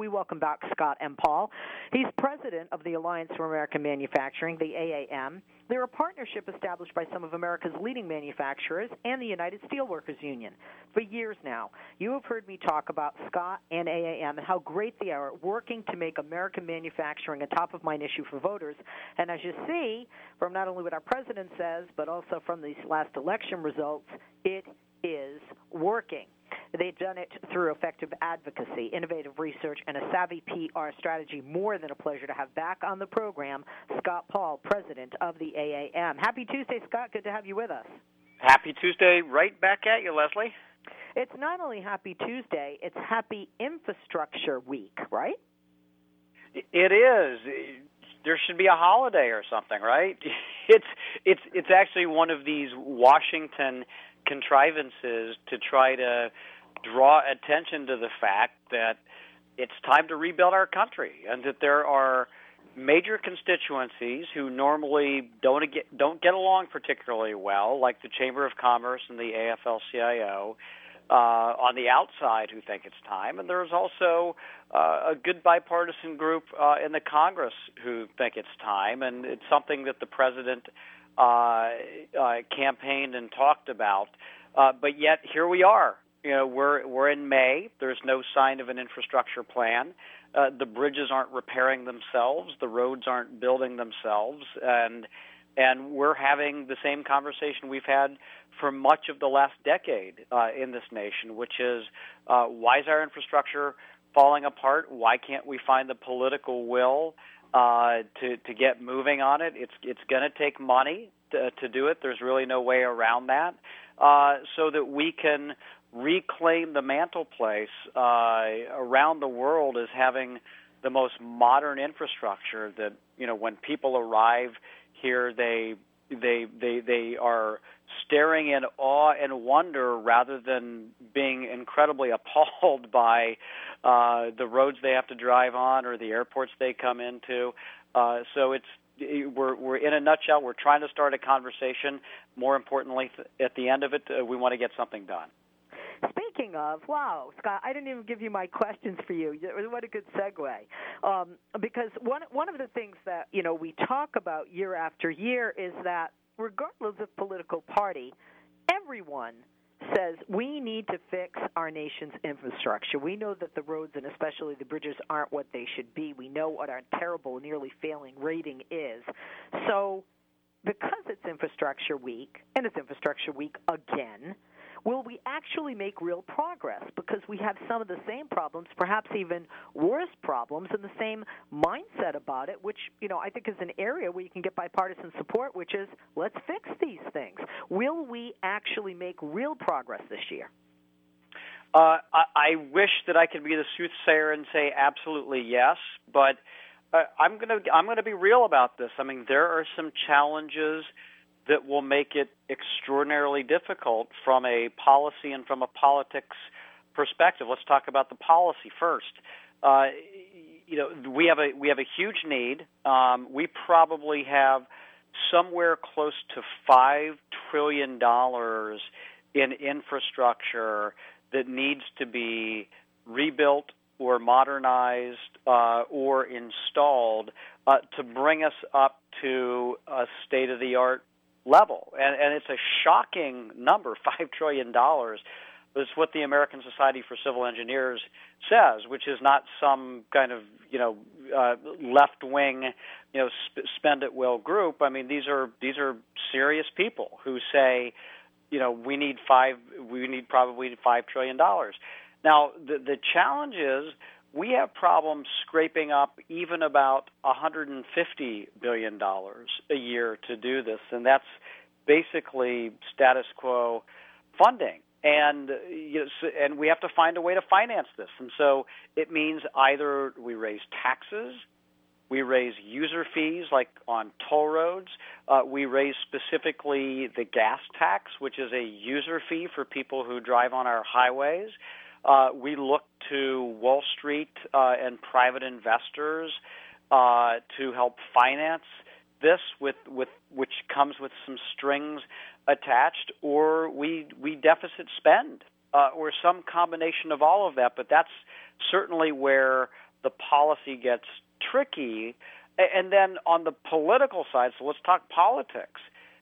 We welcome back Scott N. Paul. He's president of the Alliance for American Manufacturing, the AAM. They're a partnership established by some of America's leading manufacturers and the United Steelworkers Union. For years now, you have heard me talk about Scott and AAM and how great they are at working to make American manufacturing a top of mind issue for voters. And as you see from not only what our president says, but also from these last election results, it is working. They've done it through effective advocacy, innovative research, and a savvy PR strategy. More than a pleasure to have back on the program Scott Paul, president of the AAM. Happy Tuesday, Scott. Good to have you with us. Happy Tuesday, right back at you, Leslie. It's not only Happy Tuesday, it's Happy Infrastructure Week, right? It is. There should be a holiday or something, right? It's it's it's actually one of these Washington contrivances to try to draw attention to the fact that it's time to rebuild our country and that there are major constituencies who normally don't get don't get along particularly well, like the Chamber of Commerce and the AFL-CIO, uh, on the outside who think it's time, and there's also uh, a good bipartisan group uh, in the Congress who think it's time, and it's something that the president uh, uh, campaigned and talked about. Uh, but yet here we are you know, we're we're in May. There's no sign of an infrastructure plan. Uh, the bridges aren't repairing themselves. The roads aren't building themselves, and and we're having the same conversation we've had for much of the last decade uh, in this nation, which is uh, why is our infrastructure falling apart? Why can't we find the political will uh, to to get moving on it? It's it's going to take money to, to do it. There's really no way around that. Uh, so that we can reclaim the mantle place uh, around the world as having the most modern infrastructure that you know when people arrive here they they they they are staring in awe and wonder rather than being incredibly appalled by uh, the roads they have to drive on or the airports they come into. Uh, so it's we're we're in a nutshell. We're trying to start a conversation. More importantly, at the end of it, uh, we want to get something done. Speaking of, wow, Scott, I didn't even give you my questions for you. What a good segue. Um, because one one of the things that you know we talk about year after year is that regardless of political party, everyone says we need to fix our nation's infrastructure. We know that the roads and especially the bridges aren't what they should be. We know what our terrible, nearly failing rating is. So, because it's Infrastructure Week, and it's Infrastructure Week again, will we actually make real progress? Because we have some of the same problems, perhaps even worse problems, and the same mindset about it, which you know I think is an area where you can get bipartisan support, which is let's fix these things. Will we actually make real progress this year? Uh, I, I wish that I could be the soothsayer and say absolutely yes, but uh, I'm to I'm going to be real about this. I mean, there are some challenges that will make it extraordinarily difficult from a policy and from a politics perspective. Let's talk about the policy first. Uh, you know, we have a we have a huge need. Um, we probably have somewhere close to five trillion dollars in infrastructure that needs to be rebuilt or modernized uh, or installed uh, to bring us up to a state of the art level, and, and it's a shocking number, five trillion dollars. It's what the American Society for Civil Engineers says, which is not some kind of you know uh, left wing you know sp- spend at will group. I mean these are these are serious people who say you know we need five we need probably five trillion dollars. Now the the challenge is we have problems scraping up even about 150 billion dollars a year to do this, and that's basically status quo funding. And you know, and we have to find a way to finance this, and so it means either we raise taxes, we raise user fees like on toll roads. Uh, we raise specifically the gas tax, which is a user fee for people who drive on our highways. Uh, we look to Wall Street uh, and private investors uh, to help finance this, with, with which comes with some strings attached, or we we deficit spend, uh, or some combination of all of that. But that's certainly where the policy gets tricky. And then on the political side, so let's talk politics.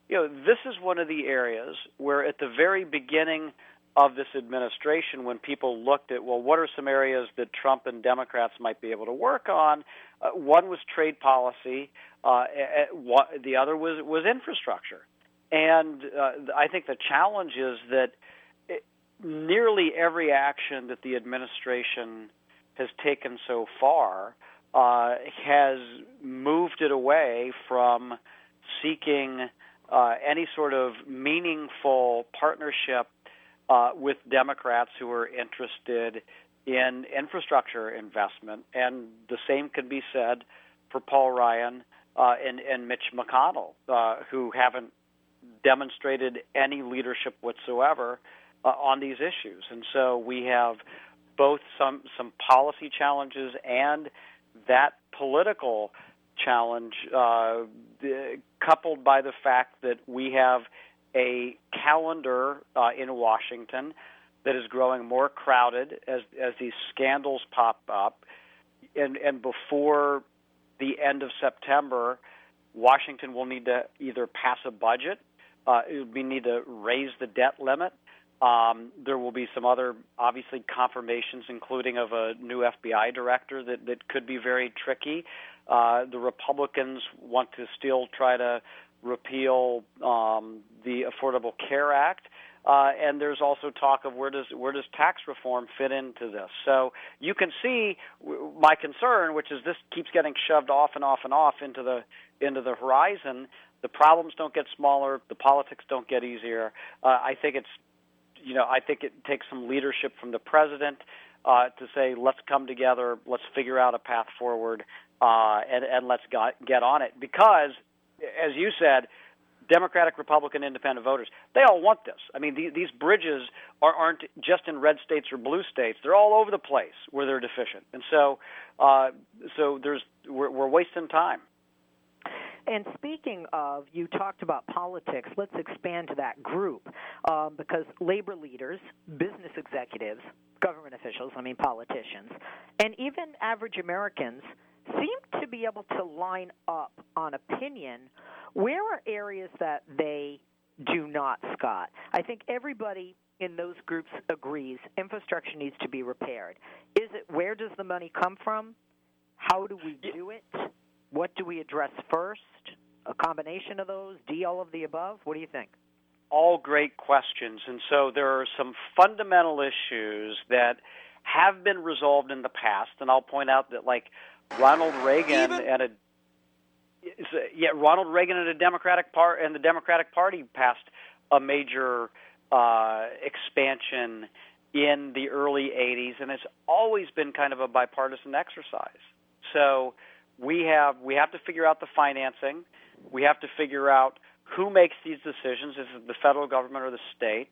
You know, this is one of the areas where at the very beginning of this administration, when people looked at, well, what are some areas that Trump and Democrats might be able to work on? Uh, one was trade policy. Uh, what, the other was was infrastructure. And uh, I think the challenge is that it, nearly every action that the administration has taken so far uh, has moved it away from seeking uh, any sort of meaningful partnership uh, with Democrats who are interested in infrastructure investment. And the same can be said for Paul Ryan uh, and, and Mitch McConnell, uh, who haven't demonstrated any leadership whatsoever uh, on these issues. And so we have both some some policy challenges and that political challenge, uh, coupled by the fact that we have a calendar uh, in Washington that is growing more crowded as as these scandals pop up, and and before the end of September, Washington will need to either pass a budget, uh, we need to raise the debt limit. Um, there will be some other, obviously, confirmations, including of a new FBI director that, that could be very tricky. Uh, the Republicans want to still try to repeal um, the Affordable Care Act. Uh, and there's also talk of where does where does tax reform fit into this. So you can see my concern, which is this keeps getting shoved off and off and off into the into the horizon. The problems don't get smaller. The politics don't get easier. Uh, I think it's you know I think it takes some leadership from the president uh, to say let's come together, let's figure out a path forward, uh, and and let's got, get on it because as you said Democratic, Republican, Independent voters, they all want this. I mean, the, these bridges are, aren't just in red states or blue states; they're all over the place where they're deficient, and so, uh, so there's we're, we're wasting time. And speaking of, you talked about politics. Let's expand to that group um, because labor leaders, business executives, government officials, I mean politicians, and even average Americans seem to be able to line up on opinion where are areas that they do not, Scott? I think everybody in those groups agrees infrastructure needs to be repaired. Is it where does the money come from? How do we do it? What do we address first? A combination of those? D all of the above? What do you think? All great questions. And so there are some fundamental issues that have been resolved in the past. And I'll point out that, like, Ronald Reagan Even? and a yeah, Ronald Reagan and the Democratic part and the Democratic Party passed a major uh, expansion in the early 80s, and it's always been kind of a bipartisan exercise. So we have we have to figure out the financing. We have to figure out who makes these decisions. Is it the federal government or the state?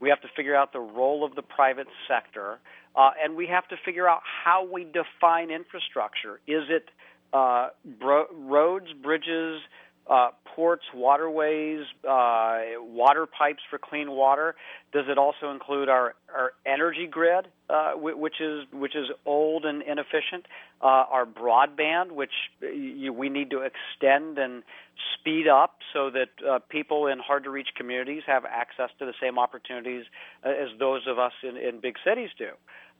We have to figure out the role of the private sector, uh, and we have to figure out how we define infrastructure. Is it uh, bro- roads, bridges, uh, ports, waterways, uh, water pipes for clean water? Does it also include our, our energy grid, uh, which is which is old and inefficient? Uh, our broadband, which you, we need to extend and speed up so that people in hard to reach communities have access to the same opportunities as those of us in, in big cities do.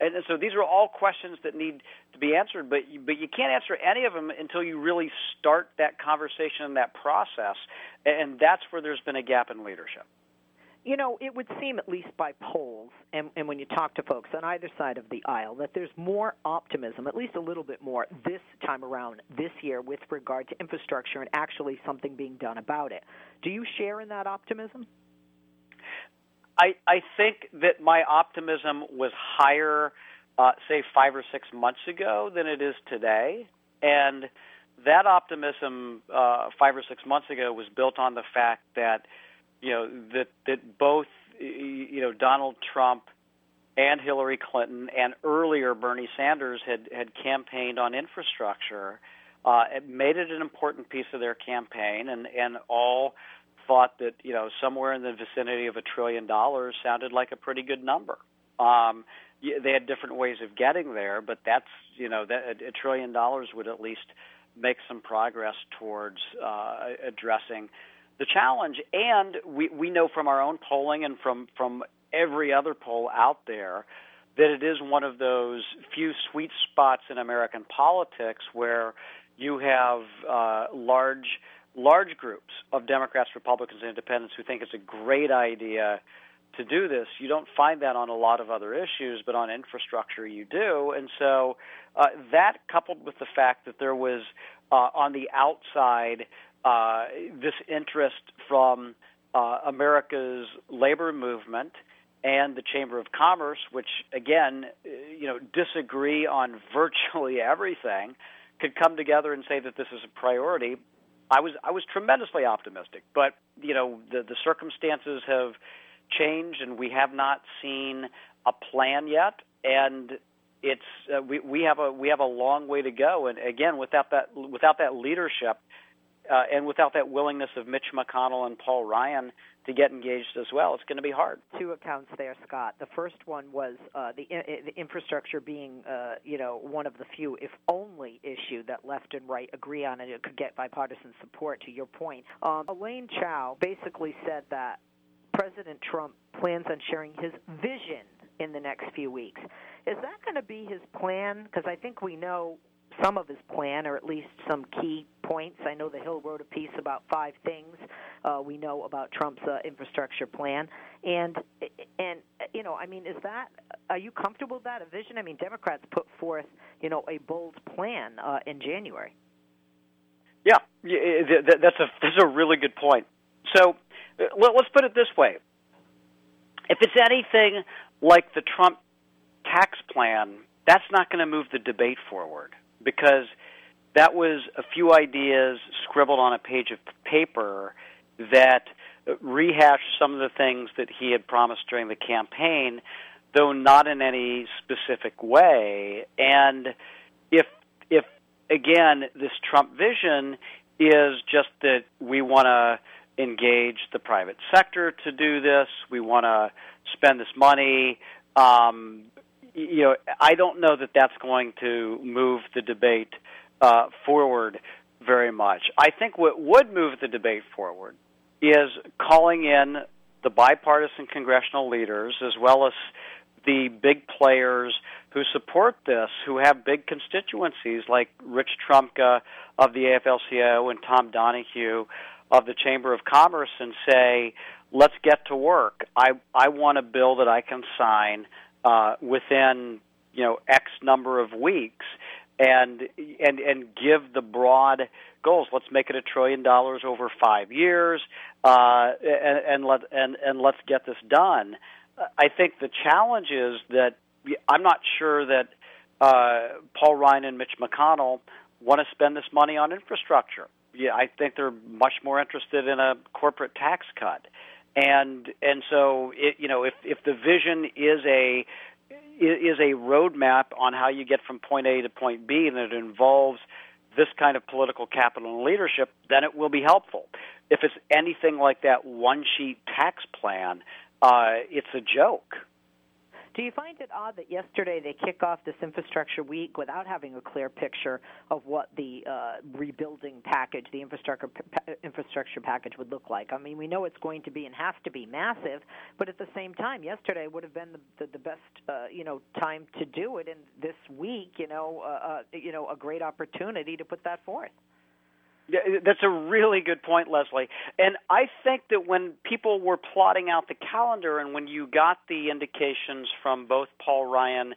And so these are all questions that need to be answered, but you, but you can't answer any of them until you really start that conversation and that process, and that's where there's been a gap in leadership. You know, it would seem, at least by polls, and, and when you talk to folks on either side of the aisle, that there's more optimism, at least a little bit more, this time around, this year, with regard to infrastructure and actually something being done about it. Do you share in that optimism? I, I think that my optimism was higher, uh, say, five or six months ago than it is today. And that optimism uh, five or six months ago was built on the fact that, you know, that, that both, you know, Donald Trump and Hillary Clinton and earlier Bernie Sanders had, had campaigned on infrastructure. Uh, it made it an important piece of their campaign, and, and all thought that you know somewhere in the vicinity of a trillion dollars sounded like a pretty good number. Um, they had different ways of getting there, but that's you know that a, trillion dollars would at least make some progress towards uh, addressing the challenge. And we we know from our own polling and from from every other poll out there that it is one of those few sweet spots in American politics where you have uh, large large groups of Democrats, Republicans, and Independents who think it's a great idea to do this. You don't find that on a lot of other issues, but on infrastructure you do. And so uh, that coupled with the fact that there was uh, on the outside uh, this interest from uh, America's labor movement and the Chamber of Commerce, which again, you know, disagree on virtually everything, could come together and say that this is a priority. I was I was tremendously optimistic, but you know the the circumstances have changed, and we have not seen a plan yet, and it's uh, we we have a we have a long way to go, and again, without that without that leadership, uh, and without that willingness of Mitch McConnell and Paul Ryan to get engaged as well, it's going to be hard. Two accounts there, Scott. The first one was uh, the, the infrastructure being, uh, you know, one of the few, if only, issue that left and right agree on, and it could get bipartisan support. To your point, um, Elaine Chao basically said that President Trump plans on sharing his vision in the next few weeks. Is that going to be his plan? Because I think we know some of his plan, or at least some key points. I know the Hill wrote a piece about five things uh, we know about Trump's uh, infrastructure plan, and and you know, I mean, is that are you comfortable with that a vision? I mean, Democrats put forth you know a bold plan uh, in January. Yeah, that's a that's a really good point. So let's put it this way: if it's anything like the Trump tax plan, that's not going to move the debate forward because that was a few ideas scribbled on a page of paper that rehashed some of the things that he had promised during the campaign, though not in any specific way. And if if again this Trump vision is just that we want to engage the private sector to do this, we want to spend this money. Um, you know, I don't know that that's going to move the debate uh, forward very much. I think what would move the debate forward is calling in the bipartisan congressional leaders as well as the big players who support this, who have big constituencies like Rich Trumka of the AFL-CIO and Tom Donohue of the Chamber of Commerce, and say, "Let's get to work. I I want a bill that I can sign uh, within you know X number of weeks, and and and give the broad goals. Let's make it a trillion dollars over five years, uh, and, and let and and let's get this done. I think the challenge is that I'm not sure that uh, Paul Ryan and Mitch McConnell want to spend this money on infrastructure. Yeah, I think they're much more interested in a corporate tax cut and and so it, you know if if the vision is a is a roadmap on how you get from point A to point B and it involves this kind of political capital and leadership, then it will be helpful. If it's anything like that one sheet tax plan, uh, it's a joke. Do you find it odd that yesterday they kick off this infrastructure week without having a clear picture of what the uh, rebuilding package, the infrastructure pa- infrastructure package would look like? I mean, we know it's going to be and has to be massive, but at the same time, yesterday would have been the the, the best uh, you know time to do it, and this week, you know, uh, uh, you know, a great opportunity to put that forth. That's a really good point, Leslie. And I think that when people were plotting out the calendar and when you got the indications from both Paul Ryan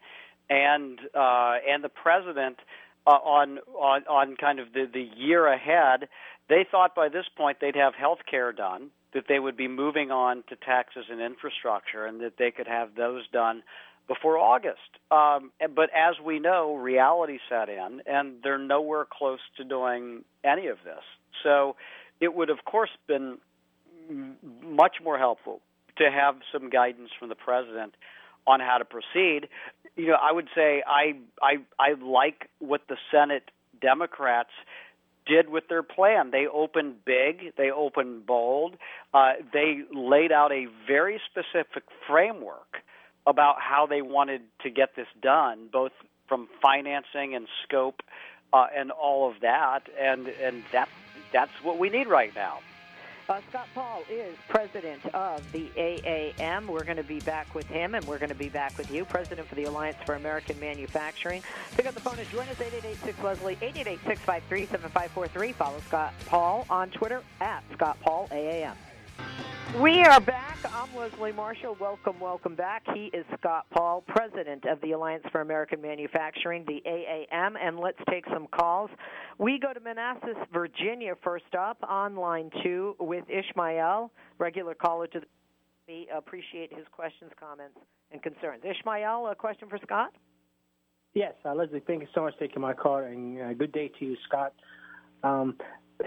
and uh, and the president uh, on on on kind of the the year ahead, they thought by this point they'd have health care done, that they would be moving on to taxes and infrastructure, and that they could have those done before August. Um, but as we know, reality set in, and they're nowhere close to doing any of this. So it would, of course, been much more helpful to have some guidance from the president on how to proceed. You know, I would say I I I like what the Senate Democrats did with their plan. They opened big, they opened bold, uh, they laid out a very specific framework about how they wanted to get this done, both from financing and scope uh, and all of that, and and that that's what we need right now. Uh, Scott Paul is president of the AAM. We're going to be back with him, and we're going to be back with you, president for the Alliance for American Manufacturing. Pick up the phone and join us, 8886 Leslie, 888-653-7543. Follow Scott Paul on Twitter, at Scott Paul AAM. We are back. I'm Leslie Marshall. Welcome, welcome back. He is Scott Paul, president of the Alliance for American Manufacturing, the AAM, and let's take some calls. We go to Manassas, Virginia first up, on line two with Ishmael, regular caller to the. We appreciate his questions, comments, and concerns. Ishmael, a question for Scott? Yes, uh, Leslie, thank you so much for taking my call, and uh, good day to you, Scott. Um,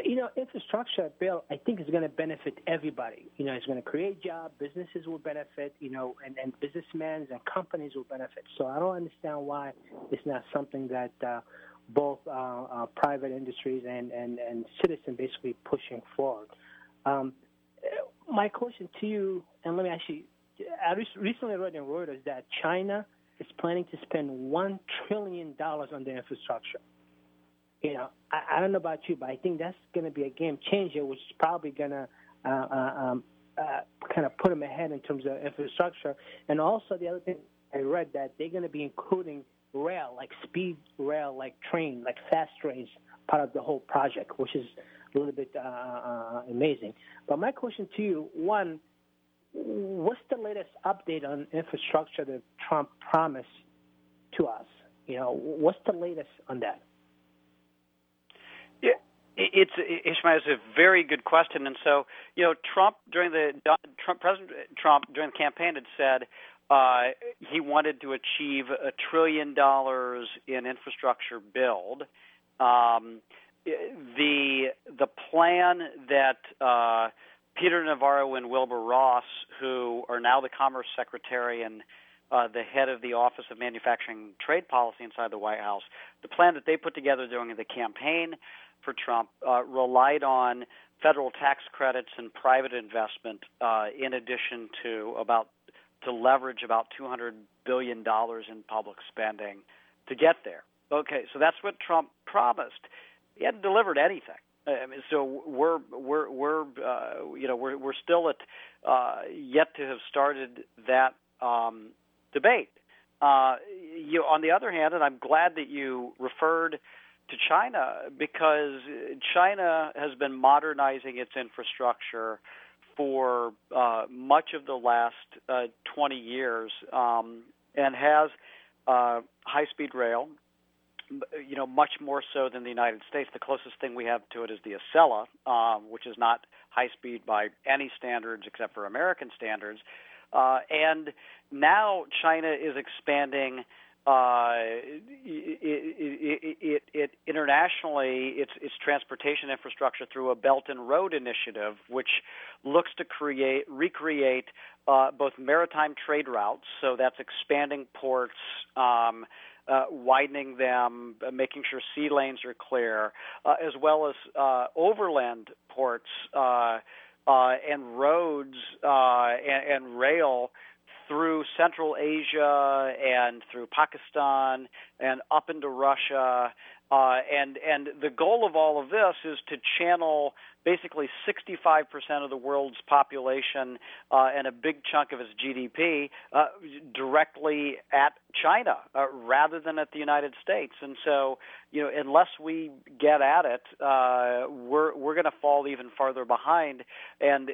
you know, infrastructure bill, I think is going to benefit everybody. You know, it's going to create jobs, businesses will benefit, you know, and, and businessmen and companies will benefit. So I don't understand why it's not something that uh, both uh, uh, private industries and, and, and citizens basically pushing forward. Um, my question to you, and let me actually, I recently read in Reuters that China is planning to spend $1 trillion on their infrastructure you know, I, I don't know about you, but I think that's going to be a game changer, which is probably going to uh, uh, um, uh, kind of put them ahead in terms of infrastructure. And also, the other thing I read that they're going to be including rail, like speed rail, like train, like fast trains, part of the whole project, which is a little bit uh, uh, amazing. But my question to you, one, what's the latest update on infrastructure that Trump promised to us? You know, what's the latest on that? Yeah, it's Ishmael. It's a very good question, and so you know, Trump during the Trump President Trump during the campaign had said uh, he wanted to achieve a trillion dollars in infrastructure build. Um, the the plan that uh, Peter Navarro and Wilbur Ross, who are now the Commerce Secretary and uh, the head of the Office of Manufacturing Trade Policy inside the White House, the plan that they put together during the campaign for Trump uh, relied on federal tax credits and private investment uh, in addition to about to leverage about 200 billion dollars in public spending to get there. Okay, so that's what Trump promised. He hadn't delivered anything. I mean, so we're we're we're uh, you know we're we're still at uh, yet to have started that um, debate. Uh, you on the other hand, and I'm glad that you referred to China because China has been modernizing its infrastructure for uh, much of the last uh, 20 years um, and has uh, high-speed rail. You know, much more so than the United States. The closest thing we have to it is the Acela, um, which is not high speed by any standards except for American standards. Uh, and now China is expanding uh, it, it, it, internationally, its its transportation infrastructure through a Belt and Road initiative, which looks to create recreate uh, both maritime trade routes. So that's expanding ports. Um, uh, widening them, uh, making sure sea lanes are clear, uh, as well as uh, overland ports uh, and roads uh, and, and rail through Central Asia and through Pakistan and up into Russia. Uh, and and the goal of all of this is to channel basically 65% of the world's population uh, and a big chunk of its GDP uh, directly at China uh, rather than at the United States. And so, you know, unless we get at it, uh, we're we're going to fall even farther behind. And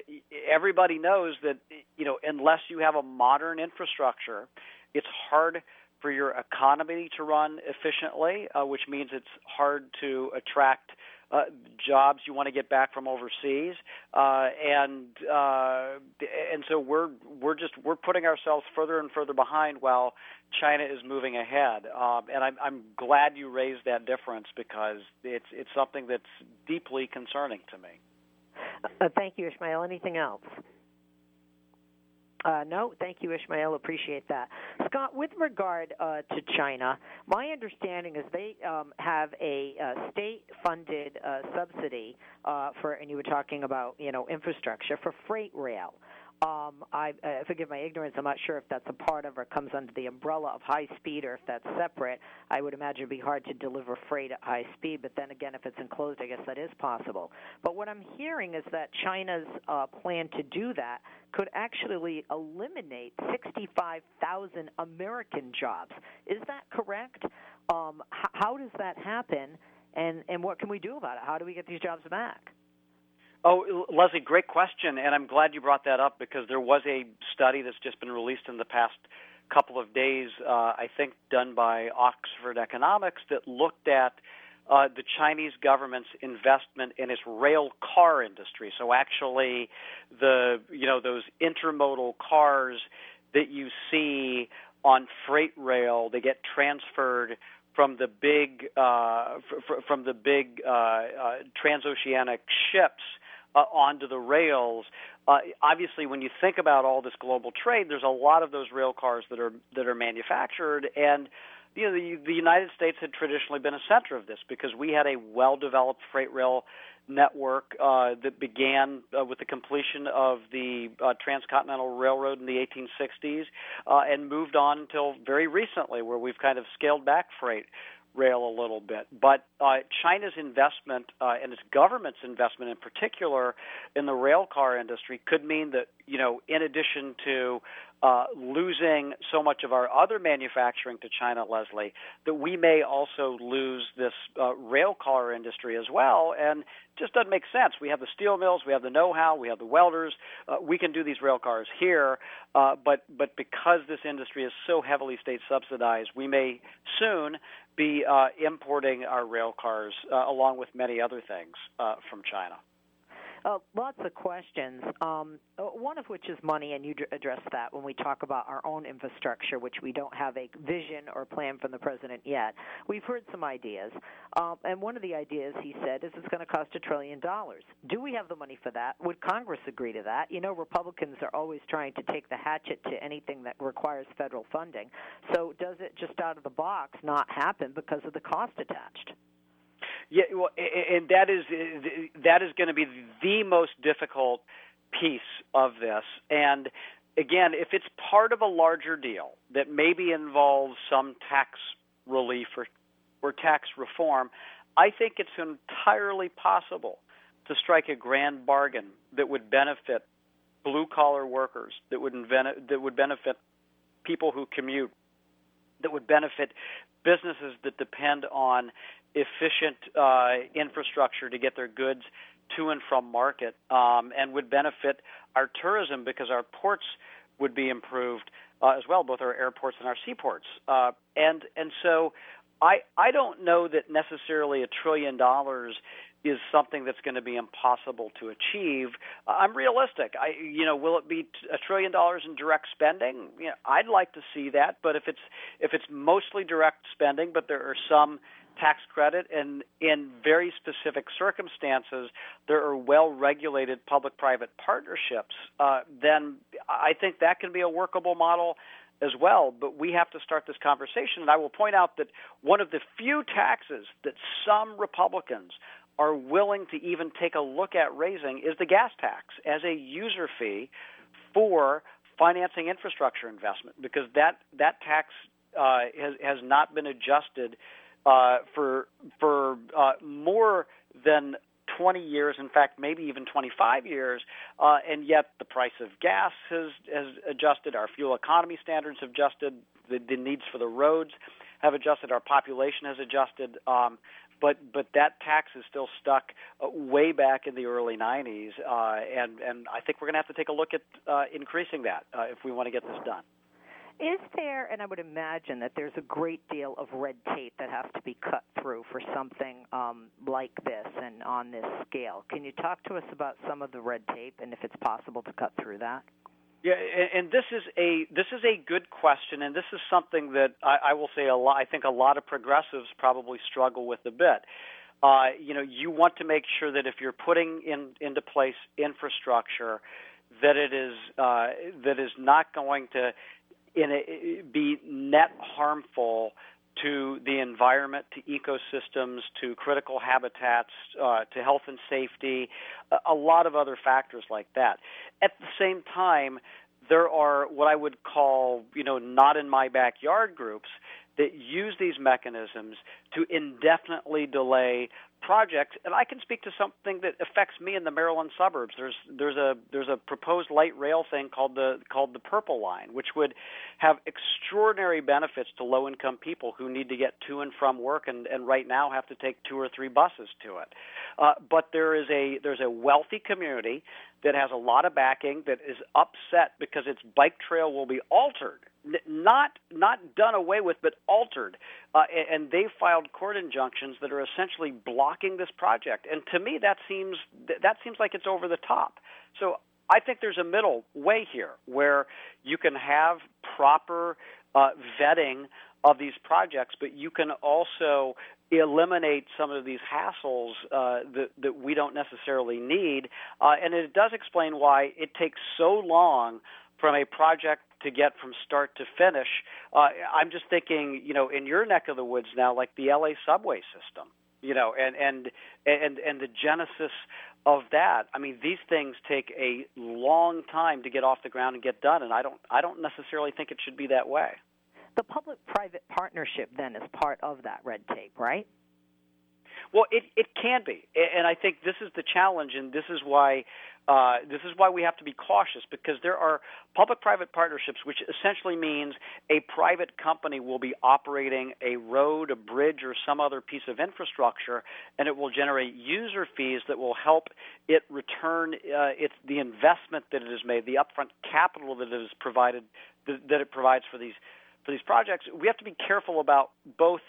everybody knows that you know, unless you have a modern infrastructure, it's hard for your economy to run efficiently, uh, which means it's hard to attract uh, jobs you want to get back from overseas, uh, and uh, and so we're we're just we're putting ourselves further and further behind while China is moving ahead. Um, and I'm I'm glad you raised that difference because it's it's something that's deeply concerning to me. Uh, thank you, Ishmael. Anything else? Uh, no, thank you, Ishmael. Appreciate that. Scott, with regard uh, to China, my understanding is they um, have a uh, state-funded uh, subsidy uh, for, and you were talking about, you know, infrastructure for freight rail. Um, I uh, forgive my ignorance. I'm not sure if that's a part of or comes under the umbrella of high speed or if that's separate. I would imagine it'd be hard to deliver freight at high speed, but then again, if it's enclosed, I guess that is possible. But what I'm hearing is that China's uh, plan to do that could actually eliminate 65,000 American jobs. Is that correct? Um, h- how does that happen? And and what can we do about it? How do we get these jobs back? Oh, Leslie, great question, and I'm glad you brought that up because there was a study that's just been released in the past couple of days, uh, I think done by Oxford Economics, that looked at uh, the Chinese government's investment in its rail car industry. So actually, the you know those intermodal cars that you see on freight rail, they get transferred from the big uh, f- from the big uh, uh, transoceanic ships uh, onto the rails. Uh, obviously, when you think about all this global trade, there's a lot of those rail cars that are that are manufactured, and you know the, the United States had traditionally been a center of this because we had a well-developed freight rail network uh, that began uh, with the completion of the uh, transcontinental railroad in the 1860s uh, and moved on until very recently, where we've kind of scaled back freight rail a little bit. But uh, China's investment uh, and its government's investment in particular in the rail car industry could mean that, you know, in addition to uh, losing so much of our other manufacturing to China, Leslie, that we may also lose this uh, rail car industry as well. And just doesn't make sense. We have the steel mills, we have the know-how, we have the welders. Uh, we can do these rail cars here, uh, but but because this industry is so heavily state subsidized, we may soon be uh, importing our rail cars uh, along with many other things uh, from China. Uh, lots of questions. Um, uh, one of which is money, and you d- addressed that when we talk about our own infrastructure, which we don't have a vision or plan from the president yet. We've heard some ideas, um, and one of the ideas he said is it's going to cost a trillion dollars. Do we have the money for that? Would Congress agree to that? You know, Republicans are always trying to take the hatchet to anything that requires federal funding. So, does it just out of the box not happen because of the cost attached? Yeah, well, and that is uh, that is going to be the most difficult piece of this. And again, if it's part of a larger deal that maybe involves some tax relief or or tax reform, I think it's entirely possible to strike a grand bargain that would benefit blue collar workers, that would invent, that would benefit people who commute, that would benefit businesses that depend on efficient uh, infrastructure to get their goods to and from market, um, and would benefit our tourism because our ports would be improved uh, as well, both our airports and our seaports. Uh, and and so, I I don't know that necessarily a trillion dollars is something that's going to be impossible to achieve. I'm realistic. I, you know, will it be a trillion dollars in direct spending? You know, I'd like to see that, but if it's if it's mostly direct spending, but there are some tax credit, and in very specific circumstances, there are well regulated public private partnerships, uh, then I think that can be a workable model as well. But we have to start this conversation. And I will point out that one of the few taxes that some Republicans are willing to even take a look at raising is the gas tax as a user fee for financing infrastructure investment because that that tax uh, has has not been adjusted uh, for for uh, more than 20 years, in fact, maybe even 25 years, uh, and yet the price of gas has has adjusted. Our fuel economy standards have adjusted. The, the needs for the roads have adjusted. Our population has adjusted. Um, but but that tax is still stuck uh, way back in the early 90s, uh, and and I think we're going to have to take a look at uh, increasing that uh, if we want to get this done. Is there, and I would imagine that there's a great deal of red tape that has to be cut through for something um, like this and on this scale. Can you talk to us about some of the red tape and if it's possible to cut through that? Yeah, and this is a this is a good question, and this is something that I, I will say a lot. I think a lot of progressives probably struggle with a bit. Uh, you know, you want to make sure that if you're putting in into place infrastructure, that it is uh, that is not going to in a, be net harmful to the environment, to ecosystems, to critical habitats, uh, to health and safety, a, a lot of other factors like that. At the same time, there are what I would call, you know, not in my backyard groups that use these mechanisms to indefinitely delay projects, and I can speak to something that affects me in the Maryland suburbs. There's there's a there's a proposed light rail thing called the called the Purple Line, which would have extraordinary benefits to low income people who need to get to and from work, and and right now have to take two or three buses to it. Uh, but there is a there's a wealthy community that has a lot of backing that is upset because its bike trail will be altered not not done away with, but altered, uh, and they filed court injunctions that are essentially blocking this project. And to me, that seems that seems like it's over the top. So I think there's a middle way here where you can have proper uh, vetting of these projects, but you can also eliminate some of these hassles uh, that, that we don't necessarily need. Uh, and it does explain why it takes so long from a project to get from start to finish. Uh, I'm just thinking, you know, in your neck of the woods now, like the LA subway system, you know, and and and and the genesis of that. I mean, these things take a long time to get off the ground and get done, and I don't I don't necessarily think it should be that way. The public-private partnership then is part of that red tape, right? Well, it it can be, and I think this is the challenge, and this is why uh, this is why we have to be cautious because there are public-private partnerships, which essentially means a private company will be operating a road, a bridge, or some other piece of infrastructure, and it will generate user fees that will help it return uh, its the investment that it has made, the upfront capital that it has provided that, that it provides for these for these projects. We have to be careful about both,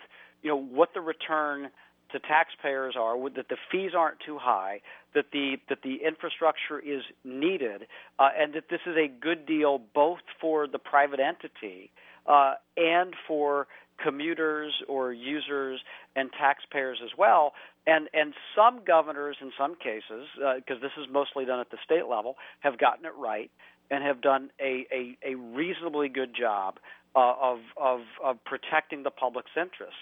you know, what the return to taxpayers are that the fees aren't too high, that the that the infrastructure is needed, uh, and that this is a good deal both for the private entity uh, and for commuters or users and taxpayers as well. And and some governors, in some cases, because uh, this is mostly done at the state level, have gotten it right and have done a a, a reasonably good job uh, of of of protecting the public's interests.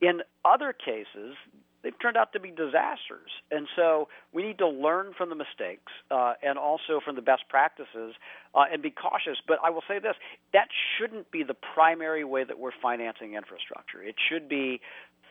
In other cases, they've turned out to be disasters. And so we need to learn from the mistakes uh, and also from the best practices uh, and be cautious. But I will say this that shouldn't be the primary way that we're financing infrastructure. It should be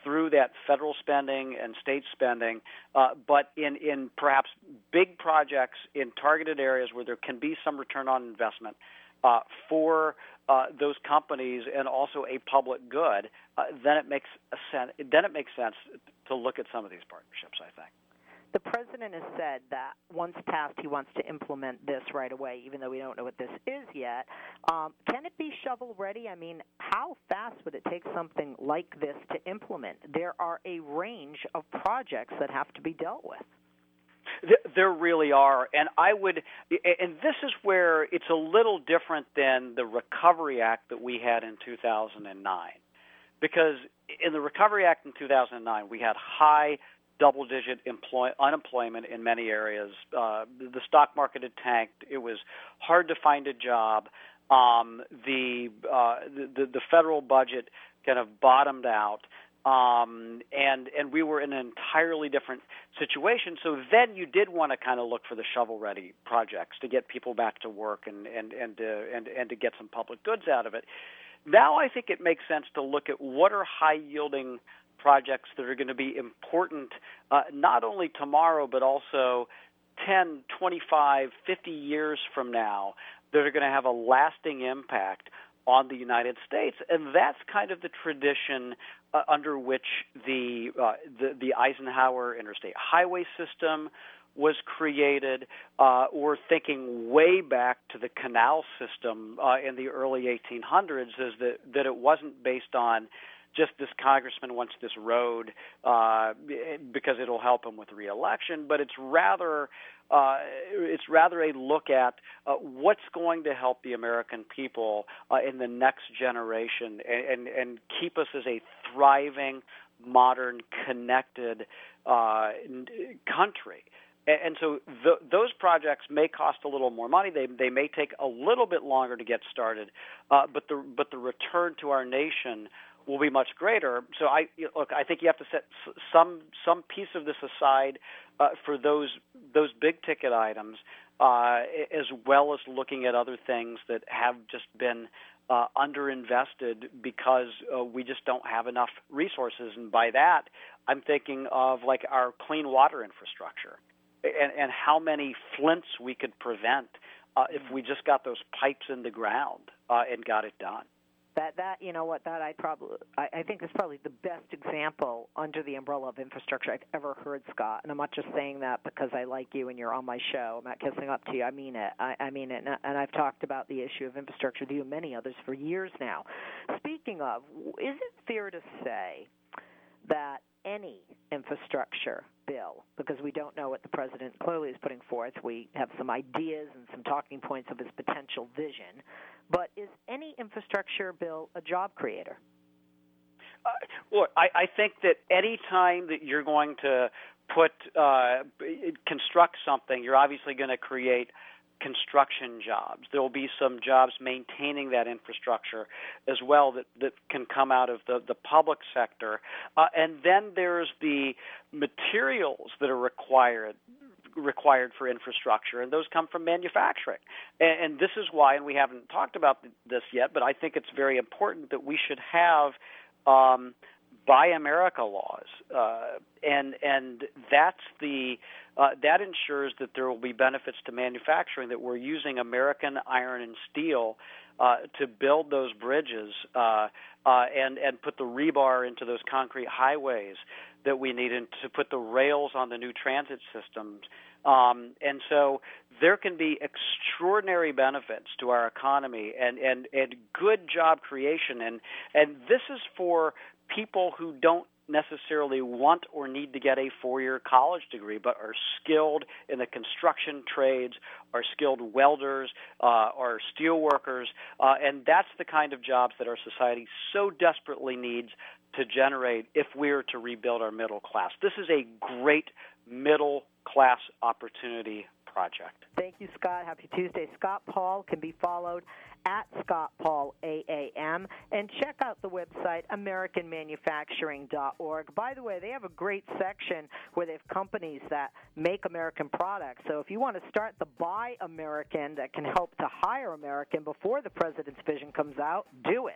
through that federal spending and state spending, uh, but in, in perhaps big projects in targeted areas where there can be some return on investment uh, for uh, those companies and also a public good, uh, then it makes sense. Then it makes sense to look at some of these partnerships. I think. The president has said that once passed, he wants to implement this right away, even though we don't know what this is yet. Um, can it be shovel ready? I mean, how fast would it take something like this to implement? There are a range of projects that have to be dealt with. There really are, and I would, and this is where it's a little different than the Recovery Act that we had in 2009, because in the Recovery Act in 2009 we had high double-digit employ- unemployment in many areas. Uh, the stock market had tanked. It was hard to find a job. Um, the, uh, the the federal budget kind of bottomed out um, and and we were in an entirely different situation. So then you did want to kind of look for the shovel-ready projects to get people back to work and and and to, and and to get some public goods out of it. Now I think it makes sense to look at what are high-yielding projects that are going to be important uh, not only tomorrow but also 10, 25, 50 years from now that are going to have a lasting impact on the United States, and that's kind of the tradition uh, under which the, uh, the, the Eisenhower Interstate Highway System was created, uh, or thinking way back to the canal system uh, in the early 1800s, is that that it wasn't based on just this congressman wants this road uh, because it'll help him with reelection, but it's rather uh, it's rather a look at uh, what's going to help the American people uh, in the next generation and, and, and keep us as a thriving, modern, connected uh, country. And so those projects may cost a little more money. They they may take a little bit longer to get started, uh, but the but the return to our nation will be much greater. So I look, I think you have to set some some piece of this aside uh, for those those big ticket items, uh, as well as looking at other things that have just been uh, underinvested because uh, we just don't have enough resources. And by that, I'm thinking of like our clean water infrastructure and, and how many flints we could prevent uh, if we just got those pipes in the ground uh, and got it done. That that you know what that I probably I, I think is probably the best example under the umbrella of infrastructure I've ever heard, Scott. And I'm not just saying that because I like you and you're on my show. I'm not kissing up to you. I mean it. I, I mean it. And, and I've talked about the issue of infrastructure with you and many others for years now. Speaking of, is it fair to say that any infrastructure bill because we don't know what the president clearly is putting forth. We have some ideas and some talking points of his potential vision. But is any infrastructure bill a job creator? Uh, look, I, I think that any time that you're going to put uh, construct something, you're obviously going to create construction jobs. There will be some jobs maintaining that infrastructure as well that, that can come out of the, the public sector. Uh, and then there's the materials that are required required for infrastructure, and those come from manufacturing. And, and this is why, and we haven't talked about this yet, but I think it's very important that we should have um, Buy America laws, uh, and and that's the uh, that ensures that there will be benefits to manufacturing. That we're using American iron and steel uh, to build those bridges uh, uh, and and put the rebar into those concrete highways that we need, and to put the rails on the new transit systems. Um, and so there can be extraordinary benefits to our economy and, and, and good job creation. And, and this is for people who don't necessarily want or need to get a four year college degree, but are skilled in the construction trades, are skilled welders, uh, or steel workers. Uh, and that's the kind of jobs that our society so desperately needs to generate if we're to rebuild our middle class. This is a great middle class opportunity project. Thank you, Scott. Happy Tuesday. Scott Paul can be followed at Scott Paul AAM and check out the website AmericanManufacturing.org. By the way, they have a great section where they have companies that make American products. So if you want to start the Buy American that can help to hire American before the president's vision comes out, do it.